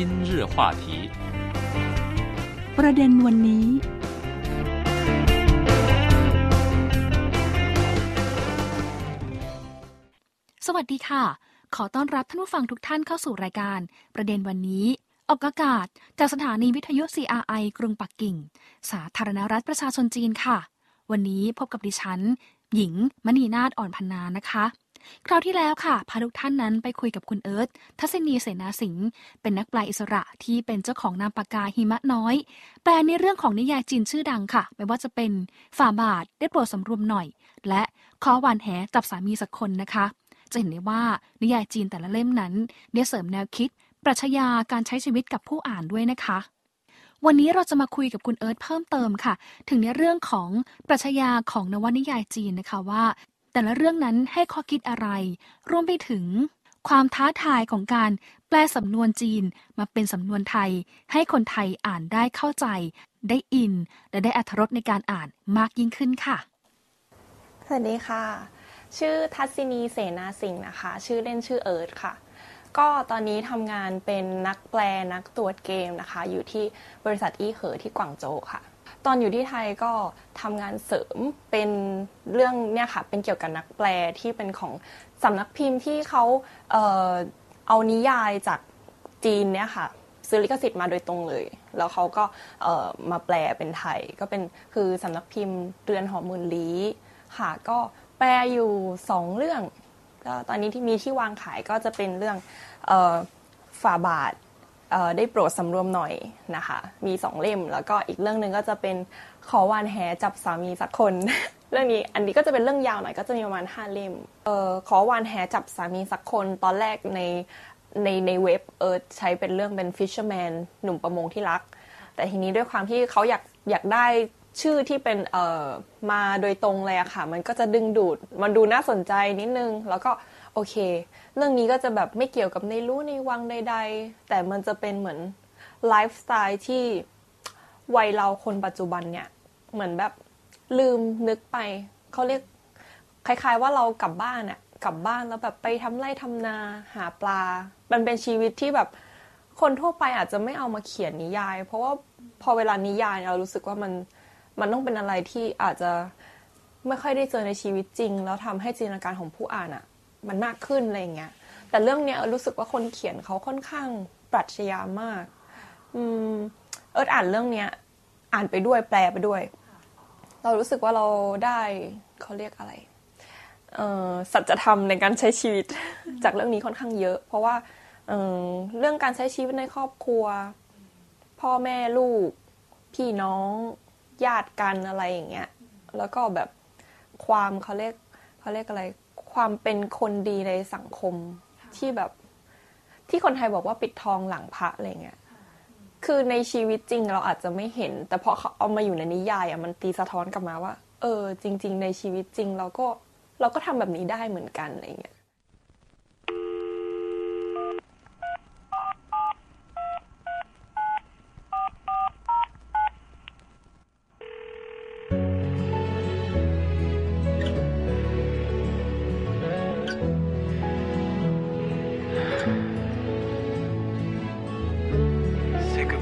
今日话题ประเด็นวันนี้ สวัสดีค่ะ ขอต้อนรับท่านผู้ฟังทุกท่านเข้าสู่รายการ ประเด็นวันนี้ ออกอากาศจากสถานีวิทยุ CRI กรุงปักกิ่ง สาธารณรัฐประชาชนจีนค่ะ วันนี้พบกับดิฉัน หญิง มณีนาฏอ่อนพันนานะคะ คราวที่แล้วค่ะ พาทุกท่านนั้นไปคุยกับคุณเอิร์ธทัศนีเสนาสิงห์เป็นนักแปลอิสระที่เป็นเจ้าของนามปากกาหิมะน้อย แปลในเรื่องของนิยายจีนชื่อดังค่ะ ไม่ว่าจะเป็นฝ่าบาทได้โปรดสำรวมหน่อย และขอหวานแหจับสามีสักคนนะคะ จะเห็นได้ว่านิยายจีนแต่ละเล่มนั้นได้เสริมแนวคิด ปรัชญาการใช้ชีวิตกับผู้อ่านด้วยนะคะวันนี้เราจะมาคุยกับคุณเอิร์ธเพิ่มเติมค่ะ ถึงในเรื่องของปรัชญาของนวนิยายจีนนะคะว่า แต่ละเรื่องนั้นให้ข้อคิดอะไร รวมไปถึง ความท้าทายของการแปลสำนวนจีนมาเป็นสำนวนไทย ให้คนไทยอ่านได้เข้าใจ ได้อิน และได้อรรถรสในการอ่านมากยิ่งขึ้นค่ะ สวัสดีค่ะ ชื่อทัศนีเสนาสิงห์นะคะ ชื่อเล่นชื่อเอิร์ธค่ะ ก็ตอนนี้ทำงานเป็นนักแปลนักตรวจเกมนะคะ อยู่ที่บริษัทอีเหอที่กวางโจวค่ะ ตอนอยู่ที่ไทยก็ทำงานเสริมเป็นเรื่องเนี่ยค่ะเป็นเกี่ยวกับนักแปลที่เป็นของสำนักพิมพ์ที่เขาเออเอานิยายจากจีนเนี่ยค่ะซื้อลิขสิทธิ์มาโดยตรงเลย แล้วเขาก็มาแปลเป็นไทย ก็เป็นคือสำนักพิมพ์เรือนหอมื่นลี้ค่ะก็แปลอยู่สองเรื่องก็ตอนนี้ที่มีที่วางขายก็จะเป็นเรื่องออฝ่าบาท ได้โปรดสำรวมหน่อยนะคะ มีสองเล่มแล้วก็อีกเรื่องหนึ่งก็จะเป็นขอวานแหจับสามีสักคน เรื่องนี้อันนี้ก็จะเป็นเรื่องยาวหน่อยก็จะมีประมาณห้าเล่มเออขอวานแหจับสามีสักคน ตอนแรกในในในเว็บเออใช้เป็นเรื่องเป็น fisherman หนุ่มประมงที่รัก แต่ทีนี้ด้วยความที่เขาอยากอยากได้ชื่อที่เป็นเอ่อมาโดยตรงเลยอะค่ะ มันก็จะดึงดูดมันดูน่าสนใจนิดนึง แล้วก็ โอเค เรื่องนี้ก็จะแบบไม่เกี่ยวกับในรู้ในวังใด ๆ แต่มันจะเป็นเหมือนไลฟ์สไตล์ที่วัยเราคนปัจจุบันเนี่ย เหมือนแบบลืมนึกไป เขาเรียกคล้าย ๆ ว่าเรากลับบ้านอะกลับบ้านแล้วแบบไปทำไร่ทำนาหาปลา มันเป็นชีวิตที่แบบคนทั่วไปอาจจะไม่เอามาเขียนนิยาย เพราะว่าพอเวลานิยายเรารู้สึกว่ามันมันต้องเป็นอะไรที่อาจจะไม่ค่อยได้เจอในชีวิตจริง แล้วทำให้จินตนาการของผู้อ่านอะ่ะ มันมากขึ้นอะไรเงี้ย แต่เรื่องเนี้ยรู้สึกว่าคนเขียนเขาค่อนข้างปรัชญามาก อืม เอิร์ธอ่านเรื่องเนี้ย อ่านไปด้วยแปลไปด้วย เรารู้สึกว่าเราได้เขาเรียกอะไรเอ่อสัจธรรมในการใช้ชีวิตจากเรื่องนี้ค่อนข้างเยอะ เพราะว่าเออเรื่องการใช้ชีวิตในครอบครัว พ่อแม่ลูก พี่น้องญาติกันอะไรอย่างเงี้ย แล้วก็แบบความเขาเรียกเขาเรียกอะไร ความเป็นคนดีในสังคมที่แบบที่คนไทยบอกว่าปิดทองหลังพระอะไรเงี้ยคือในชีวิตจริงเราอาจจะไม่เห็น แต่พอเขาเอามาอยู่ในนิยายอะมันตีสะท้อนกลับมาว่า เออ จริง ๆ ในชีวิตจริง เราก็เราก็ทำแบบนี้ได้เหมือนกันอะไรเงี้ย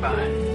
Bye.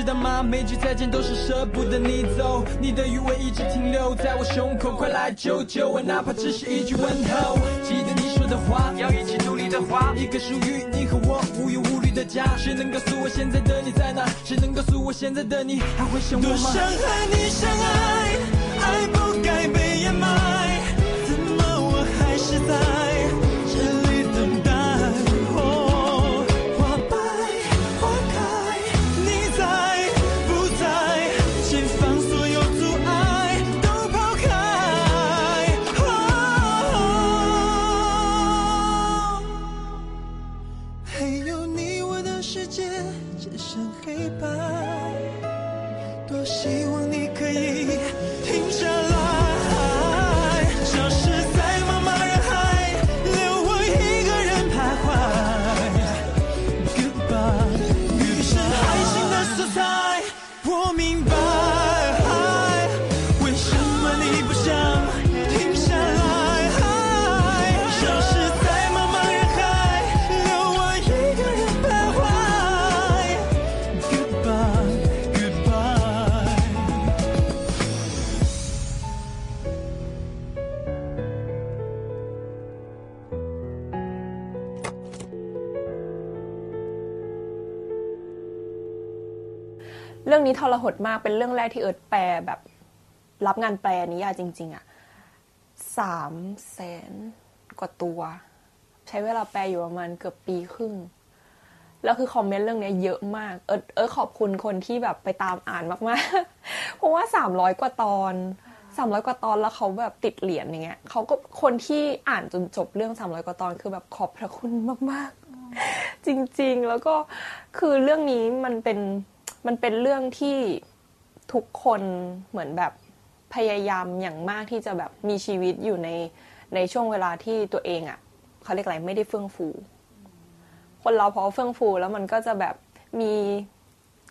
知道吗？每句再见都是舍不得你走，你的余味一直停留在我胸口，快来救救我，哪怕只是一句问候。记得你说的话，要一起努力的话，一个属于你和我无忧无虑的家。谁能告诉我现在的你在哪？谁能告诉我现在的你还会想我多？想和你相爱，爱不该被掩埋，怎么我还是在 รื่องนี้ทรหดมากเป็นเรื่องแรกที่เอิร์ธแปลแบบ รับงานแปลนิยายจริง ๆอะสามแสนกว่าตัว ใช้เวลาแปลอยู่ประมาณเกือบปีครึ่งแล้วคือคอมเมนต์เรื่องนี้เยอะมาก เอิร์ธเอขอบคุณคนที่แบบไปตามอ่านมากๆ เพราะว่าสามร้อยกว่าตอนสามร้อยกว่าตอนแล้วเขาแบบติดเหรียญอย่างเงี้ยเขาก็คนที่อ่านจนจบเรื่องสามร้อยกว่าตอนคือแบบขอบพระคุณมากๆ จริงๆ แล้วก็คือเรื่องนี้มันเป็น มันเป็นเรื่องที่ทุกคนเหมือนแบบพยายามอย่างมากที่จะแบบมีชีวิตอยู่ในในช่วงเวลาที่ตัวเองอะ่ะเขาเรียกอะไรไม่ได้เฟื่องฟู คนเราพอเฟื่องฟูแล้วมันก็จะแบบมี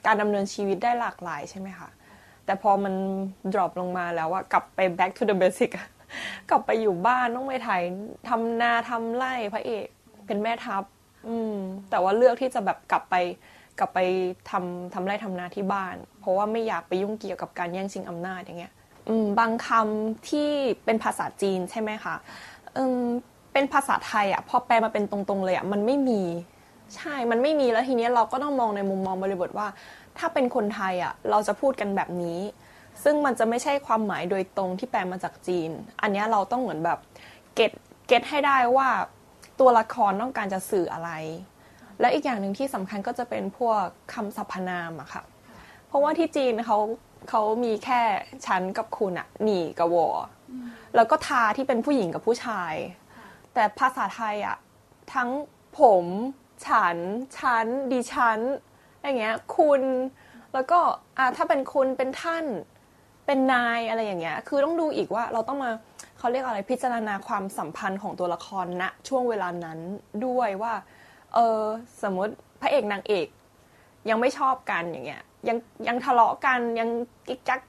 การดำเนินชีวิตได้หลากหลายใช่ไหมคะแต่พอมัน drop ลงมาแล้วอะกลับไป back to the basic กลับไปอยู่บ้านต้องไปถ่ายทำนาทำไร่พระเอกเป็นแม่ทัพ อืม แต่ว่าเลือกที่จะแบบกลับไป กลับไปทำทำไร่ทำนาที่บ้าน เพราะว่าไม่อยากไปยุ่งเกี่ยวกับการแย่งชิงอำนาจอย่างเงี้ยบางคำที่เป็นภาษาจีนใช่ไหมคะเป็นภาษาไทยอะพอแปลมาเป็นตรงๆเลยอะมันไม่มี ใช่ มันไม่มีแล้วทีเนี้ยเราก็ต้องมองในมุมมองบริบทว่า ถ้าเป็นคนไทยอะเราจะพูดกันแบบนี้ ซึ่งมันจะไม่ใช่ความหมายโดยตรงที่แปลมาจากจีน อันนี้เราต้องเหมือนแบบเก็ตเก็ตให้ได้ว่าตัวละครต้องการจะสื่ออะไร และอีกอย่างหนึ่งที่สำคัญก็จะเป็นพวกคำสรรพนามอะค่ะ เพราะว่าที่จีนเขาเขามีแค่ฉันกับคุณอะหนี่กับวอแล้วก็ทาที่เป็นผู้หญิงกับผู้ชาย แต่ภาษาไทยอะทั้งผม ฉัน ฉัน ดิฉันอย่างเงี้ย คุณ แล้วก็อะถ้าเป็นคุณเป็นท่าน เป็นนายอะไรอย่างเงี้ย คือต้องดูอีกว่าเราต้องมาเขาเรียกอะไรพิจารณาความสัมพันธ์ของตัวละครณช่วงเวลานั้นด้วยว่า เออสมมติพระเอกนางเอก ยังไม่ชอบกันอย่างเงี้ยยังยังทะเลาะกันยังกิ๊กกัก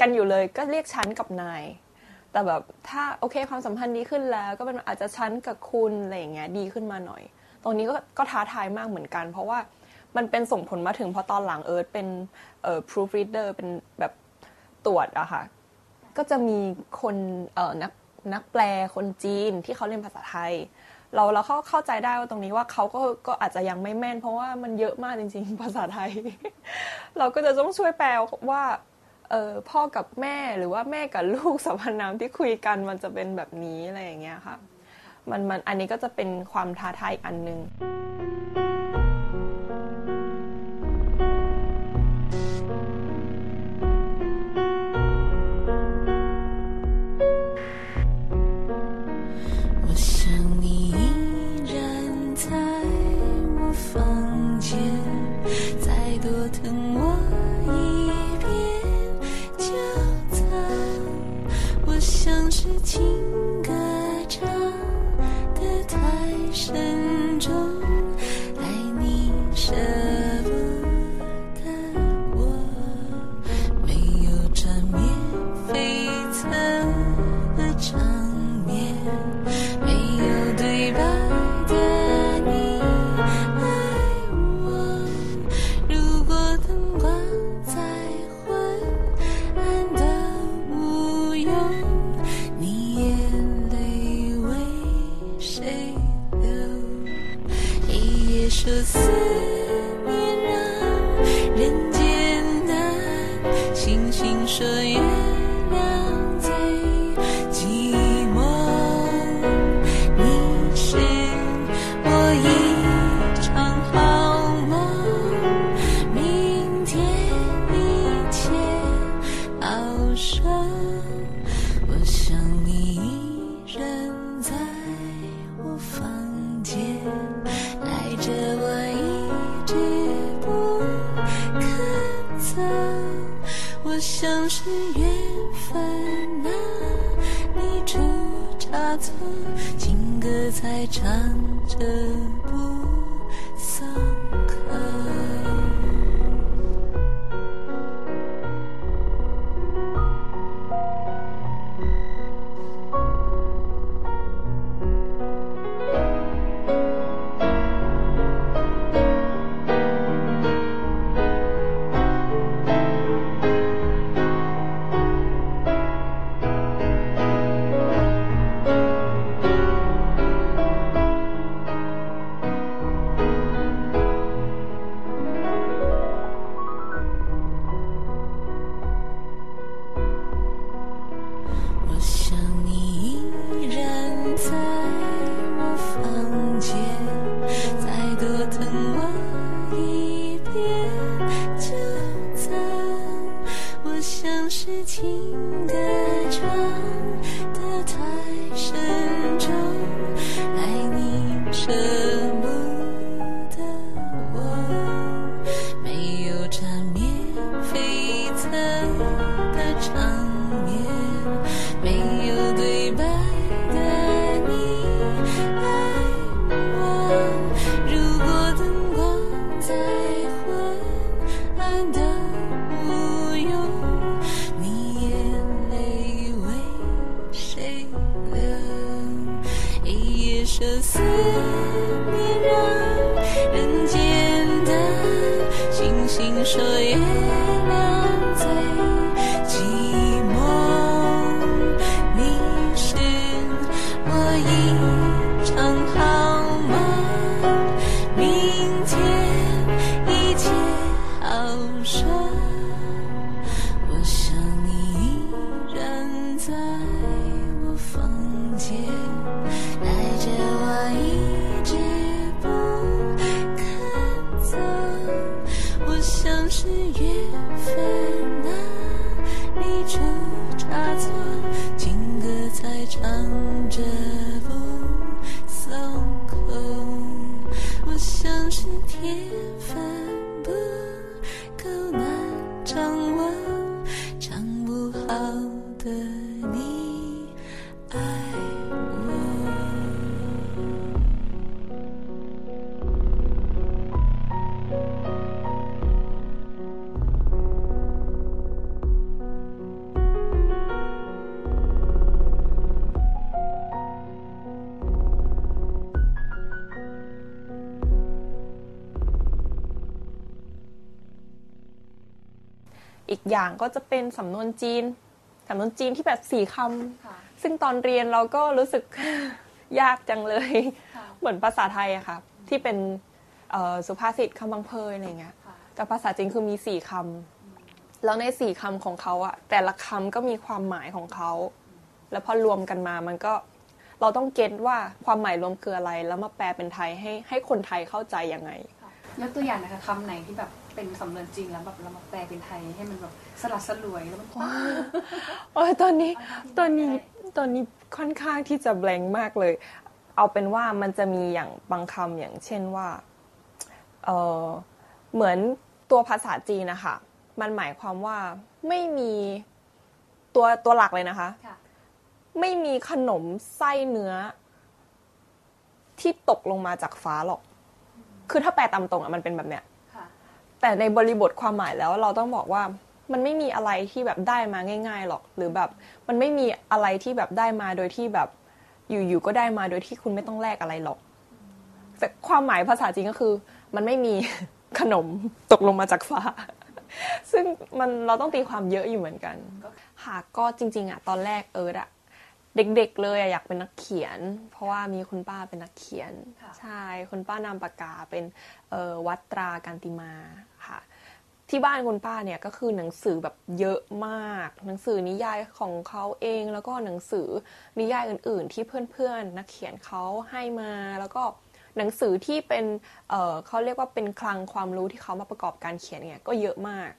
กันอยู่เลยก็เรียกฉันกับนาย แต่แบบถ้าโอเคความสัมพันธ์ดีขึ้นแล้ว ก็เป็นอาจจะฉันกับคุณอะไรอย่างเงี้ยดีขึ้นมาหน่อย ตรงนี้ก็ก็ท้าทายมากเหมือนกัน เพราะว่ามันเป็นส่งผลมาถึงพอตอนหลังเอิร์ธเป็นเอ่อ proofreader เป็นแบบตรวจอะค่ะก็จะมีคนเอ่อนักนักแปลคนจีนที่เขาเรียนภาษาไทย เราเราเข้าเข้าใจได้ว่าตรงนี้ว่าเขาก็ก็อาจจะยังไม่แม่น เพราะว่ามันเยอะมากจริง ๆ ภาษาไทย เราก็จะต้องช่วยแปลว่าเออพ่อกับแม่หรือว่าแม่กับลูกสัมพันธ์นามที่คุยกันมันจะเป็นแบบนี้อะไรอย่างเงี้ยค่ะมันมันอันนี้ก็จะเป็นความท้าทายอันหนึ่ง 情歌在唱着不夜让人间的星星说夜我像是天分。 อีกอย่างก็จะเป็นสำนวนจีนสำนวนจีนที่แบบสี่คำซึ่งตอนเรียนเราก็รู้สึกยากจังเลย เหมือนภาษาไทยอะค่ะ ที่เป็นเอ่อสุภาษิตคำบังเพยอะไรเงี้ยแต่ภาษาจีนคือมีสี่คำแล้วในสี่คำของเขาอะแต่ละคำก็มีความหมายของเขา แล้วพอรวมกันมามันก็เราต้องเก็ตว่าความหมายรวมคืออะไร แล้วมาแปลเป็นไทยให้ให้คนไทยเข้าใจยังไงยกตัวอย่างนะคะคำไหนที่แบบ เป็นสำนวนจริงแล้วแบบเรามาแปลเป็นไทยให้มันแบบสลัดสลวยแล้วมันโอ้ยตอนนี้ตอนนี้ตอนนี้ค่อนข้างที่จะแบงมากเลย เอาเป็นว่ามันจะมีอย่างบางคำอย่างเช่นว่าเออเหมือนตัวภาษาจีนนะคะมันหมายความว่าไม่มีตัวตัวหลักเลยนะคะค่ะไม่มีขนมไส้เนื้อ ที่ตกลงมาจากฟ้าหรอก คือถ้าแปลตามตรงอะมันเป็นแบบเนี้ยค่ะ แต่ในบริบทความหมายแล้วเราต้องบอกว่ามันไม่มีอะไรที่แบบได้มาง่าย ๆหรอก หรือแบบมันไม่มีอะไรที่แบบได้มาโดยที่แบบอยู่ๆก็ได้มาโดยที่คุณไม่ต้องแลกอะไรหรอก แต่ความหมายภาษาจีนก็คือ มันไม่มีขนมตกลงมาจากฟ้า ซึ่งมันเราต้องตีความเยอะอยู่เหมือนกันค่ะก็จริง ๆอะตอนแรกเอิร์ดอะเด็กๆเลยอะอยากเป็นนักเขียน เพราะว่ามีคุณป้าเป็นนักเขียนค่ะใช่ คุณป้านามปากกาเป็นเอ่อวัดตราการติมาค่ะ ที่บ้านคุณป้าเนี่ยก็คือหนังสือแบบเยอะมาก หนังสือนิยายของเขาเองแล้วก็หนังสือนิยายอื่น ๆ ที่เพื่อนๆนักเขียนเขาให้มาแล้วก็หนังสือที่เป็นเเขาเรียกว่าเป็นคลังความรู้ที่เขามาประกอบการเขียนเนี่ยก็เยอะมาก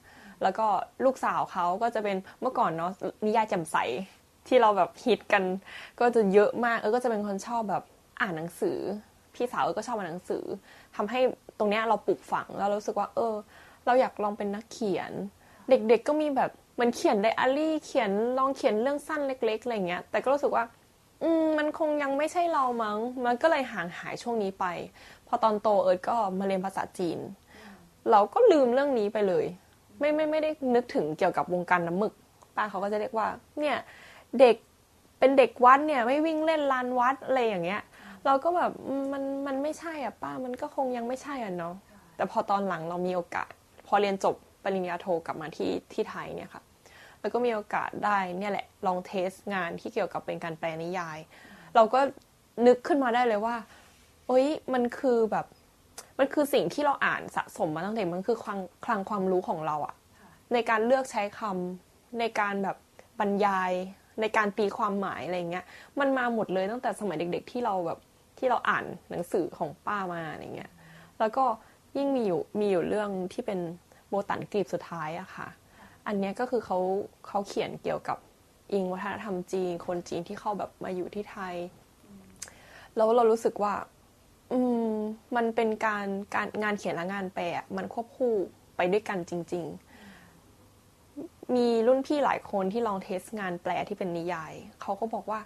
แล้วก็ลูกสาวเขาก็จะเป็นเมื่อก่อนเนาะนิยายแจ่มใสที่เราแบบฮิตกันก็จะเยอะมากเออก็จะเป็นคนชอบแบบอ่านหนังสือ พี่สาวก็ชอบอ่านหนังสือทำให้ตรงเนี้ยเราปลูกฝังแล้วรู้สึกว่า เออ เราอยากลองเป็นนักเขียน เด็กๆก็มีแบบเหมันเขียนไดอารี่ เขียนลองเขียนเรื่องสั้นเล็กๆอะไรเงี้ย แต่ก็รู้สึกว่า อืมมันคงยังไม่ใช่เรามั้ง มันก็เลยห่างหายช่วงนี้ไป พอตอนโตเอิร์ดก็มาเรียนภาษาจีน เราก็ลืมเรื่องนี้ไปเลย ไม่ไม่ไม่ได้นึกถึงเกี่ยวกับวงการน้ำหมึกป้าเขาก็จะเรียกว่า เนี่ยเด็กเป็นเด็กวัดเนี่ยไม่วิ่งเล่นลานวัดอะไรอย่างเงี้ย เราก็แบบมันมันไม่ใช่อะป้ามันก็คงยังไม่ใช่อะเนาะแต่พอตอนหลังเรามีโอกาส พอเรียนจบปริญญาโทกลับมาที่ที่ไทยเนี่ยค่ะแล้วก็มีโอกาสได้เนี่ยแหละลองเทสงานที่เกี่ยวกับเป็นการแปลนิยาย เราก็นึกขึ้นมาได้เลยว่าเอ้ยมันคือแบบมันคือสิ่งที่เราอ่านสะสมมาตั้งแต่มันคือคลังคลังความรู้ของเราอะในการเลือกใช้คำในการแบบบรรยายในการตีความหมายอะไรเงี้ย มันมาหมดเลยตั้งแต่สมัยเด็ก ๆ ที่เราแบบที่เราอ่านหนังสือของป้ามาอะไรเงี้ย แล้วก็ ยิ่งมีอยู่มีอยู่เรื่องที่เป็นโบตันกรีบสุดท้ายอะค่ะ อันนี้ก็คือเขาเขาเขียนเกี่ยวกับอิงวัฒนธรรมจีน คนจีนที่เข้าแบบมาอยู่ที่ไทย แล้วเรารู้สึกว่า อืม มันเป็นการการงานเขียนและงานแปลมันควบคู่ไปด้วยกันจริง ๆ มีรุ่นพี่หลายคนที่ลองเทสงานแปลที่เป็นนิยาย เขาก็บอกว่า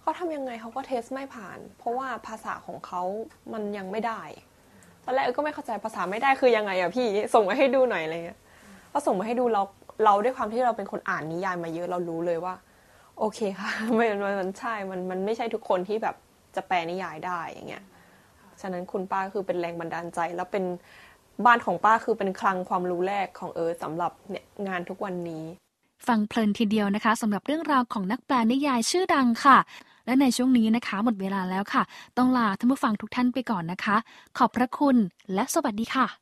เขาทำยังไงเขาก็เทสไม่ผ่าน เพราะว่าภาษาของเขามันยังไม่ได้ ตอนแรกเอ้ยก็ไม่เข้าใจภาษาไม่ได้คือยังไงอะพี่ส่งมาให้ดูหน่อยอะไรเงี้ยพอส่งมาให้ดูเราเราด้วยความที่เราเป็นคนอ่านนิยายมาเยอะเรารู้เลยว่า โอเคค่ะมันมันมันใช่มันมันไม่ใช่ทุกคนที่แบบจะแปลนิยายได้อย่างเงี้ยฉะนั้นคุณป้าคือเป็นแรงบันดาลใจ แล้วเป็นบ้านของป้าคือเป็นคลังความรู้แรกของเอิร์ธสำหรับเนี่ยงานทุกวันนี้ ฟังเพลินทีเดียวนะคะสำหรับเรื่องราวของนักแปลนิยายชื่อดังค่ะ และในช่วงนี้นะคะ หมดเวลาแล้วค่ะ ต้องลาท่านผู้ฟังทุกท่านไปก่อนนะคะ ขอบพระคุณและสวัสดีค่ะ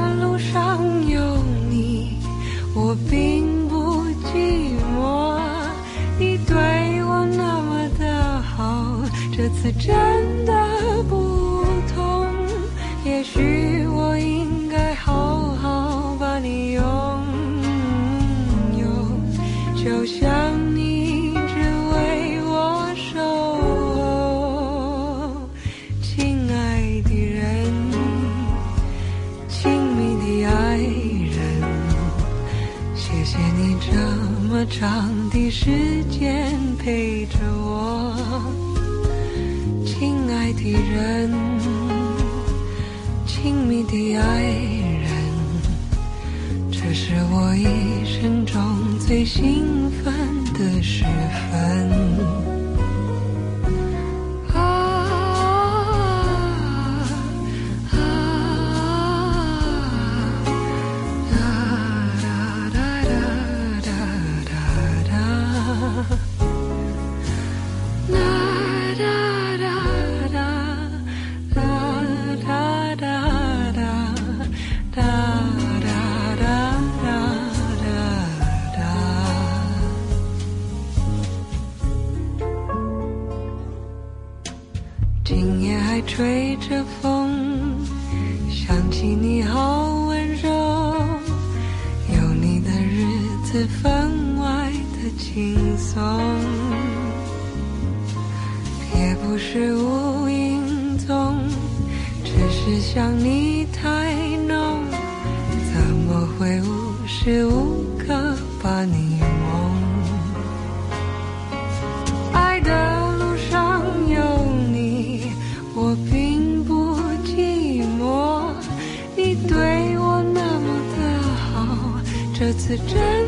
我并不寂寞。你对我那么的好，这次真的不的爱人这是我一生中最兴奋的时分。次分外的轻松也不是无影踪只是想你太浓怎么会无时无刻把你梦爱的路上有你我并不寂寞你对我那么的好这次真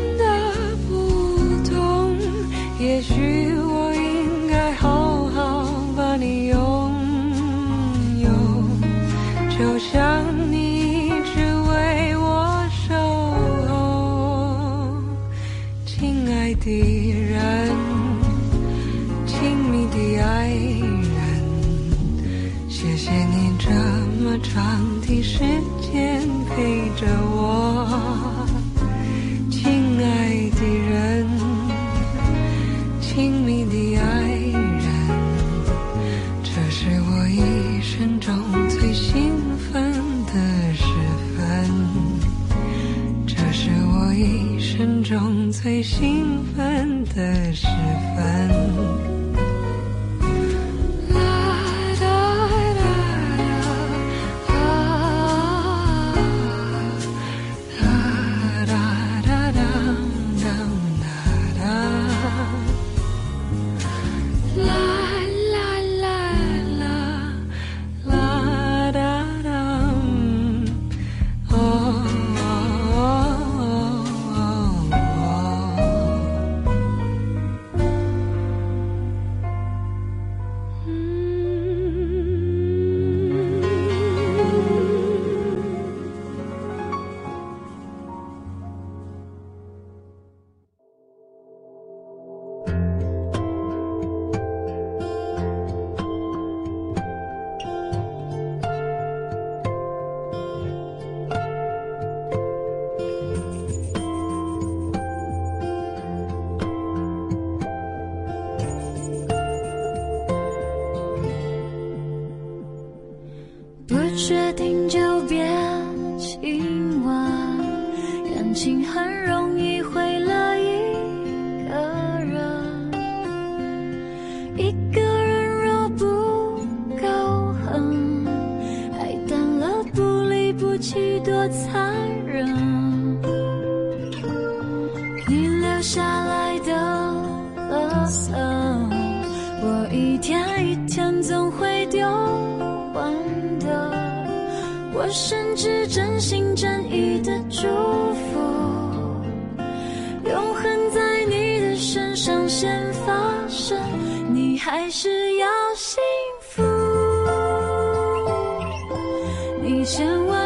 地。决定就别亲吻感情很心真意的祝福，永恒在你的身上先发生，你还是要幸福。你千万。